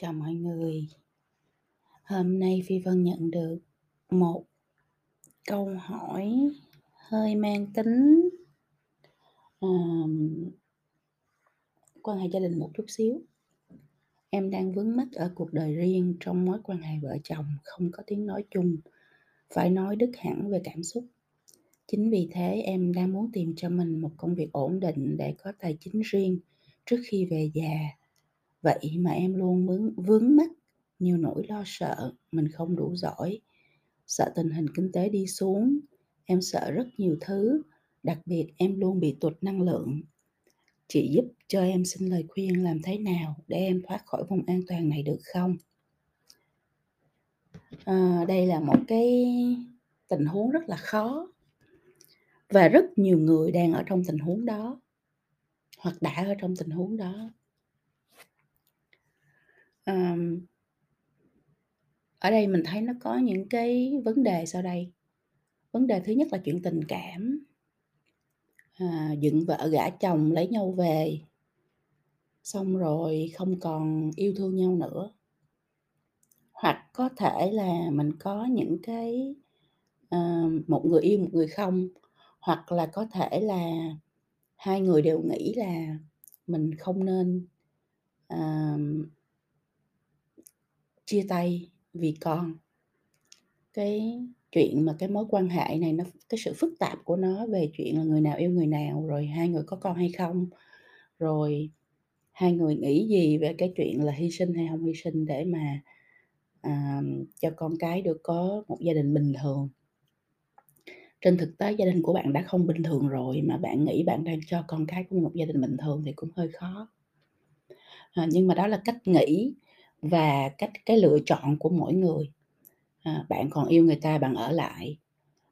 Chào mọi người. Hôm nay Phi Vân nhận được một câu hỏi hơi mang tính, ờm quan hệ gia đình một chút xíu. Em đang vướng mắc ở cuộc đời riêng trong mối quan hệ vợ chồng không có tiếng nói chung, phải nói đứt hẳn về cảm xúc. Chính vì thế em đang muốn tìm cho mình một công việc ổn định để có tài chính riêng trước khi về già. Vậy mà em luôn vướng vướng mắc nhiều nỗi lo sợ mình không đủ giỏi, sợ tình hình kinh tế đi xuống, em sợ rất nhiều thứ, đặc biệt em luôn bị tụt năng lượng. Chị giúp cho em xin lời khuyên làm thế nào để em thoát khỏi vùng an toàn này được không? à, đây là một cái tình huống rất là khó. Và rất nhiều người đang ở trong tình huống đó, hoặc đã ở trong tình huống đó. Ờm. Ở đây mình thấy nó có những cái vấn đề sau đây. Vấn đề thứ nhất là chuyện tình cảm. À, dựng vợ gả chồng lấy nhau về. Xong rồi không còn yêu thương nhau nữa. Hoặc có thể là mình có những cái, ờ, một người yêu, một người không, hoặc là có thể là hai người đều nghĩ là mình không nên, ờm chia tay vì con. Cái chuyện mà cái mối quan hệ này nó cái sự phức tạp của nó về chuyện là người nào yêu người nào, rồi hai người có con hay không, rồi hai người nghĩ gì về cái chuyện là hy sinh hay không hy sinh để mà, à, cho con cái được có một gia đình bình thường. Trên thực tế gia đình của bạn đã không bình thường rồi mà bạn nghĩ bạn đang cho con cái của một gia đình bình thường thì cũng hơi khó. À, nhưng mà đó là cách nghĩ và cách cái lựa chọn của mỗi người. À, bạn còn yêu người ta bạn ở lại,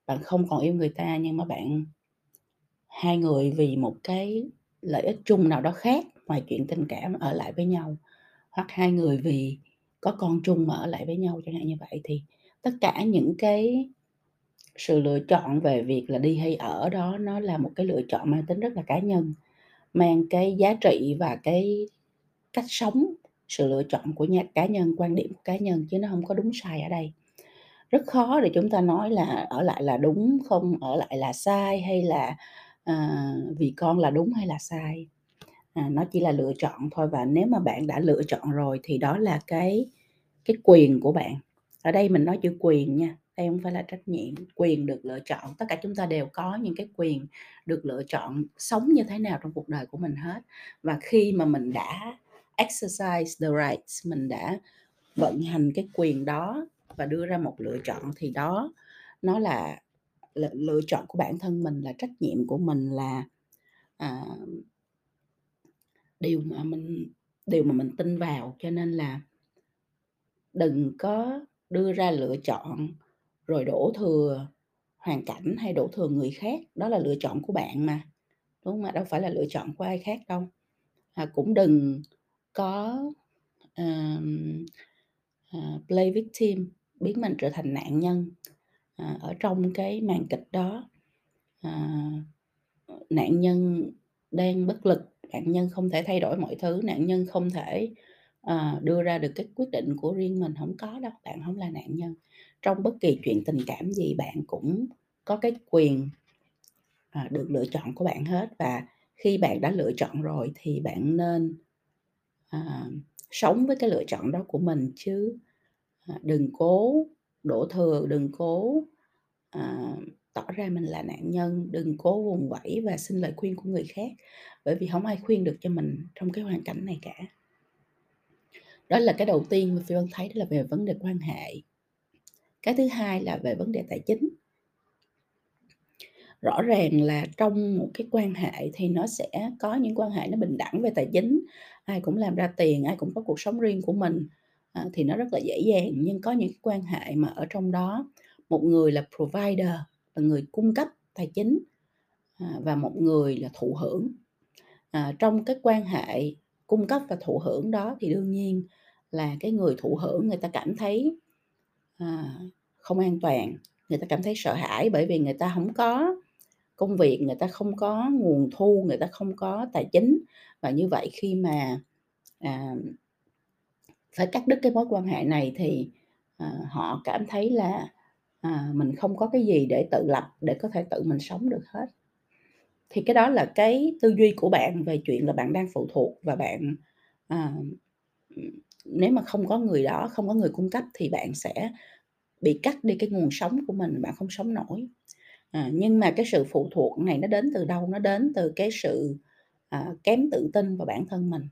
bạn không còn yêu người ta nhưng mà bạn hai người vì một cái lợi ích chung nào đó khác ngoài chuyện tình cảm ở lại với nhau, hoặc hai người vì có con chung mà ở lại với nhau chẳng hạn như vậy, thì tất cả những cái sự lựa chọn về việc là đi hay ở đó nó là một cái lựa chọn mang tính rất là cá nhân, mang cái giá trị và cái cách sống, sự lựa chọn của nhà cá nhân, quan điểm của cá nhân chứ nó không có đúng sai ở đây. Rất khó để chúng ta nói là ở lại là đúng, không ở lại là sai hay là, à, vì con là đúng hay là sai. À, nó chỉ là lựa chọn thôi và nếu mà bạn đã lựa chọn rồi thì đó là cái cái quyền của bạn. Ở đây mình nói chữ quyền nha, đây không phải là trách nhiệm, quyền được lựa chọn. Tất cả chúng ta đều có những cái quyền được lựa chọn sống như thế nào trong cuộc đời của mình hết. Và khi mà mình đã exercise the rights, mình đã vận hành cái quyền đó và đưa ra một lựa chọn thì đó nó là lựa chọn của bản thân mình, là trách nhiệm của mình, là, à điều mà mình điều mà mình tin vào. Cho nên là đừng có đưa ra lựa chọn rồi đổ thừa hoàn cảnh hay đổ thừa người khác, đó là lựa chọn của bạn mà, đúng không ạ? Đâu phải là lựa chọn của ai khác đâu. À, cũng đừng có, um, uh, play victim, biến mình trở thành nạn nhân, uh, ở trong cái màn kịch đó. uh, nạn nhân đang bất lực, nạn nhân không thể thay đổi mọi thứ, nạn nhân không thể, uh, đưa ra được cái quyết định của riêng mình, không có đâu, bạn không là nạn nhân. Trong bất kỳ chuyện tình cảm gì bạn cũng có cái quyền, uh, được lựa chọn của bạn hết và khi bạn đã lựa chọn rồi thì bạn nên, à, sống với cái lựa chọn đó của mình chứ, à, đừng cố đổ thừa, đừng cố, à, tỏ ra mình là nạn nhân, đừng cố vùng vẫy và xin lời khuyên của người khác, bởi vì không ai khuyên được cho mình trong cái hoàn cảnh này cả. Đó là cái đầu tiên mà Phi Vân thấy đó là về vấn đề quan hệ. Cái thứ hai là về vấn đề tài chính. Rõ ràng là trong một cái quan hệ thì nó sẽ có những quan hệ nó bình đẳng về tài chính, ai cũng làm ra tiền, ai cũng có cuộc sống riêng của mình, à, thì nó rất là dễ dàng. Nhưng có những cái quan hệ mà ở trong đó một người là provider, là người cung cấp tài chính, à, và một người là thụ hưởng. À, trong cái quan hệ cung cấp và thụ hưởng đó thì đương nhiên là cái người thụ hưởng người ta cảm thấy, à, không an toàn, người ta cảm thấy sợ hãi bởi vì người ta không có công việc, người ta không có nguồn thu, người ta không có tài chính. Và như vậy khi mà, à, phải cắt đứt cái mối quan hệ này thì, à, họ cảm thấy là, à, mình không có cái gì để tự lập, để có thể tự mình sống được hết. Thì cái đó là cái tư duy của bạn về chuyện là bạn đang phụ thuộc và bạn, à, nếu mà không có người đó, không có người cung cấp thì bạn sẽ bị cắt đi cái nguồn sống của mình, bạn không sống nổi. À, nhưng mà cái sự phụ thuộc này nó đến từ đâu? Nó đến từ cái sự, à, kém tự tin vào bản thân mình,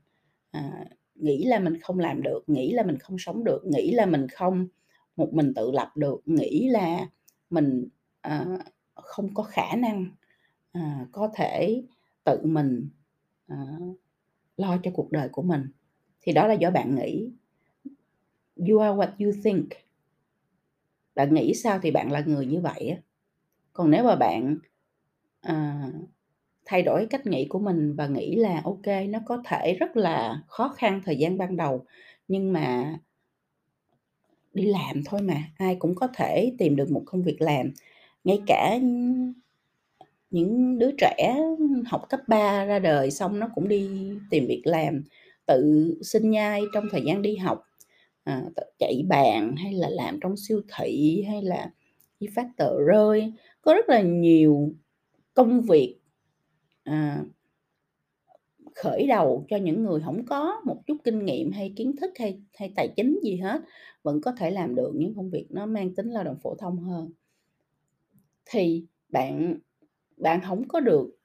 à, nghĩ là mình không làm được, nghĩ là mình không sống được, nghĩ là mình không một mình tự lập được, nghĩ là mình, à, không có khả năng, à, có thể tự mình, à, lo cho cuộc đời của mình, thì đó là do bạn nghĩ. You are what you think. Bạn nghĩ sao thì bạn là người như vậy á. Còn nếu mà bạn, à, thay đổi cách nghĩ của mình và nghĩ là ok nó có thể rất là khó khăn thời gian ban đầu, nhưng mà đi làm thôi mà, ai cũng có thể tìm được một công việc làm. Ngay cả những đứa trẻ học cấp 3 ra đời xong nó cũng đi tìm việc làm, tự sinh nhai trong thời gian đi học, à, chạy bàn hay là làm trong siêu thị, hay là như phát tờ rơi. Có rất là nhiều công việc, à khởi đầu cho những người không có một chút kinh nghiệm hay kiến thức hay hay tài chính gì hết, vẫn có thể làm được những công việc nó mang tính lao động phổ thông hơn. Thì bạn bạn không có được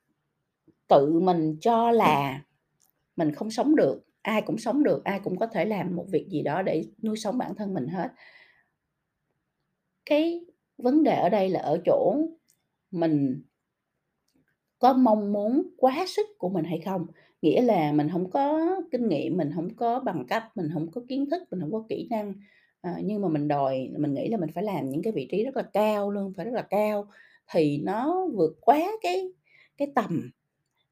tự mình cho là mình không sống được, ai cũng sống được, ai cũng có thể làm một việc gì đó để nuôi sống bản thân mình hết. Cái vấn đề ở đây là ở chỗ mình có mong muốn quá sức của mình hay không? Nghĩa là mình không có kinh nghiệm, mình không có bằng cấp, mình không có kiến thức, mình không có kỹ năng, à, nhưng mà mình đòi mình nghĩ là mình phải làm những cái vị trí rất là cao, luôn phải rất là cao thì nó vượt quá cái cái tầm,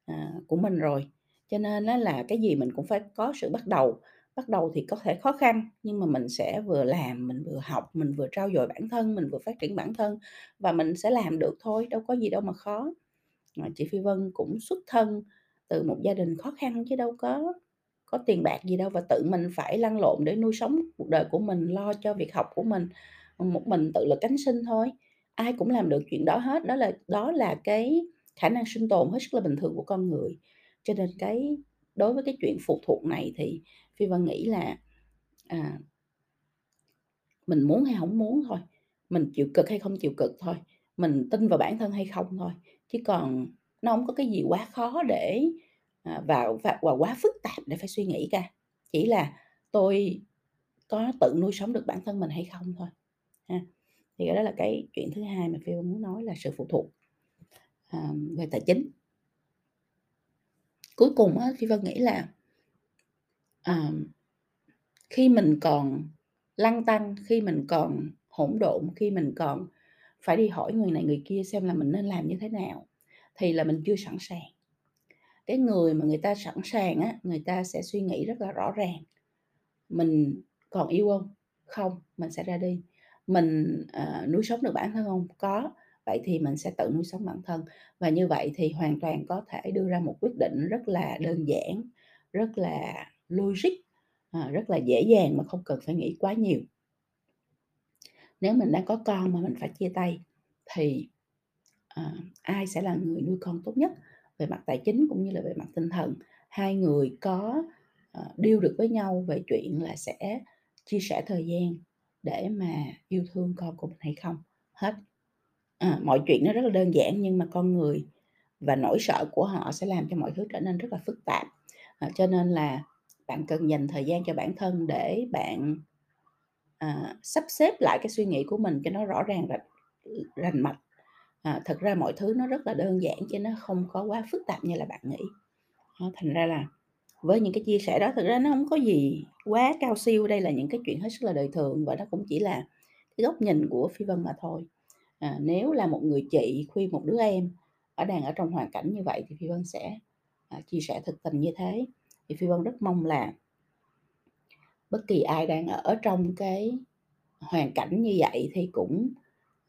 à, của mình rồi. Cho nên nó là cái gì mình cũng phải có sự bắt đầu. Bắt đầu thì có thể khó khăn, nhưng mà mình sẽ vừa làm, mình vừa học, mình vừa trau dồi bản thân, mình vừa phát triển bản thân và mình sẽ làm được thôi, đâu có gì đâu mà khó. Ờ, chị Phi Vân cũng xuất thân từ một gia đình khó khăn chứ đâu có có tiền bạc gì đâu và tự mình phải lăn lộn để nuôi sống cuộc đời của mình, lo cho việc học của mình, ờ, một mình tự lực cánh sinh thôi. Ai cũng làm được chuyện đó hết, đó là đó là cái khả năng sinh tồn hết sức là bình thường của con người. Cho nên cái đối với cái chuyện phụ thuộc này thì Phi Vân nghĩ là, à mình muốn hay không muốn thôi, mình chịu cực hay không chịu cực thôi, mình tin vào bản thân hay không thôi, chứ còn nó không có cái gì quá khó để, à, và và và quá phức tạp để phải suy nghĩ cả. Chỉ là tôi có tự nuôi sống được bản thân mình hay không thôi, ha. Thì đó là cái chuyện thứ hai mà Phi Vân muốn nói là sự phụ thuộc, à, về tài chính. Cuối cùng á, Phi Vân nghĩ là à, khi mình còn lăn tăn, khi mình còn hỗn độn, khi mình còn phải đi hỏi người này người kia xem là mình nên làm như thế nào, thì là mình chưa sẵn sàng. Cái người mà người ta sẵn sàng á, người ta sẽ suy nghĩ rất là rõ ràng. Mình còn yêu không Không, mình sẽ ra đi. Mình, ờ, nuôi sống được bản thân không Có, vậy thì mình sẽ tự nuôi sống bản thân. Và như vậy thì hoàn toàn có thể đưa ra một quyết định rất là đơn giản, rất là logic, ờ, rất là dễ dàng mà không cần phải nghĩ quá nhiều. Nếu mình đang có con mà mình phải chia tay thì, à, ai sẽ là người nuôi con tốt nhất về mặt tài chính cũng như là về mặt tinh thần? Hai người có, ờ, à, điêu được với nhau về chuyện là sẽ chia sẻ thời gian để mà yêu thương con của mình hay không? Hết. À, mọi chuyện nó rất là đơn giản nhưng mà con người và nỗi sợ của họ sẽ làm cho mọi thứ trở nên rất là phức tạp. À, cho nên là bạn cần dành thời gian cho bản thân để bạn, à, sắp xếp lại cái suy nghĩ của mình cho nó rõ ràng và rành mạch. À, thực ra mọi thứ nó rất là đơn giản chứ nó không có quá phức tạp như là bạn nghĩ. À, thành ra là với những cái chia sẻ đó thực ra nó không có gì quá cao siêu, đây là những cái chuyện hết sức là đời thường và nó cũng chỉ là cái góc nhìn của Phi Vân mà thôi. À, nếu là một người chị khuyên một đứa em ở đang ở trong hoàn cảnh như vậy thì Phi Vân sẽ, à, chia sẻ thực tình như thế. Thì Phi Vân rất mong là bất kỳ ai đang ở trong cái hoàn cảnh như vậy thì cũng,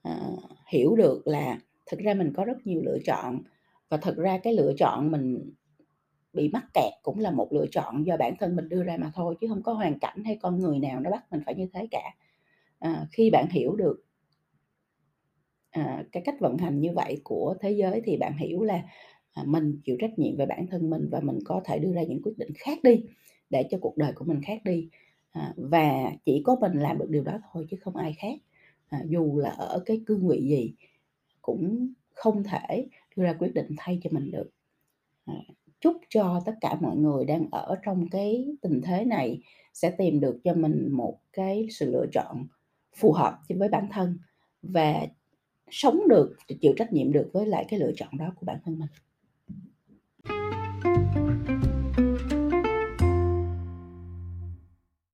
à, hiểu được là thực ra mình có rất nhiều lựa chọn và thực ra cái lựa chọn mình bị mắc kẹt cũng là một lựa chọn do bản thân mình đưa ra mà thôi, chứ không có hoàn cảnh hay con người nào nó bắt mình phải như thế cả. À, khi bạn hiểu được à, cái cách vận hành như vậy của thế giới thì bạn hiểu là, à, mình chịu trách nhiệm về bản thân mình và mình có thể đưa ra những quyết định khác đi, để cho cuộc đời của mình khác đi. À, và chỉ có mình làm được điều đó thôi chứ không ai khác, à, dù là ở cái cương vị gì cũng không thể đưa ra quyết định thay cho mình được. À, chúc cho tất cả mọi người đang ở trong cái tình thế này sẽ tìm được cho mình một cái sự lựa chọn phù hợp với bản thân và sống được, chịu trách nhiệm được với lại cái lựa chọn đó của bản thân mình.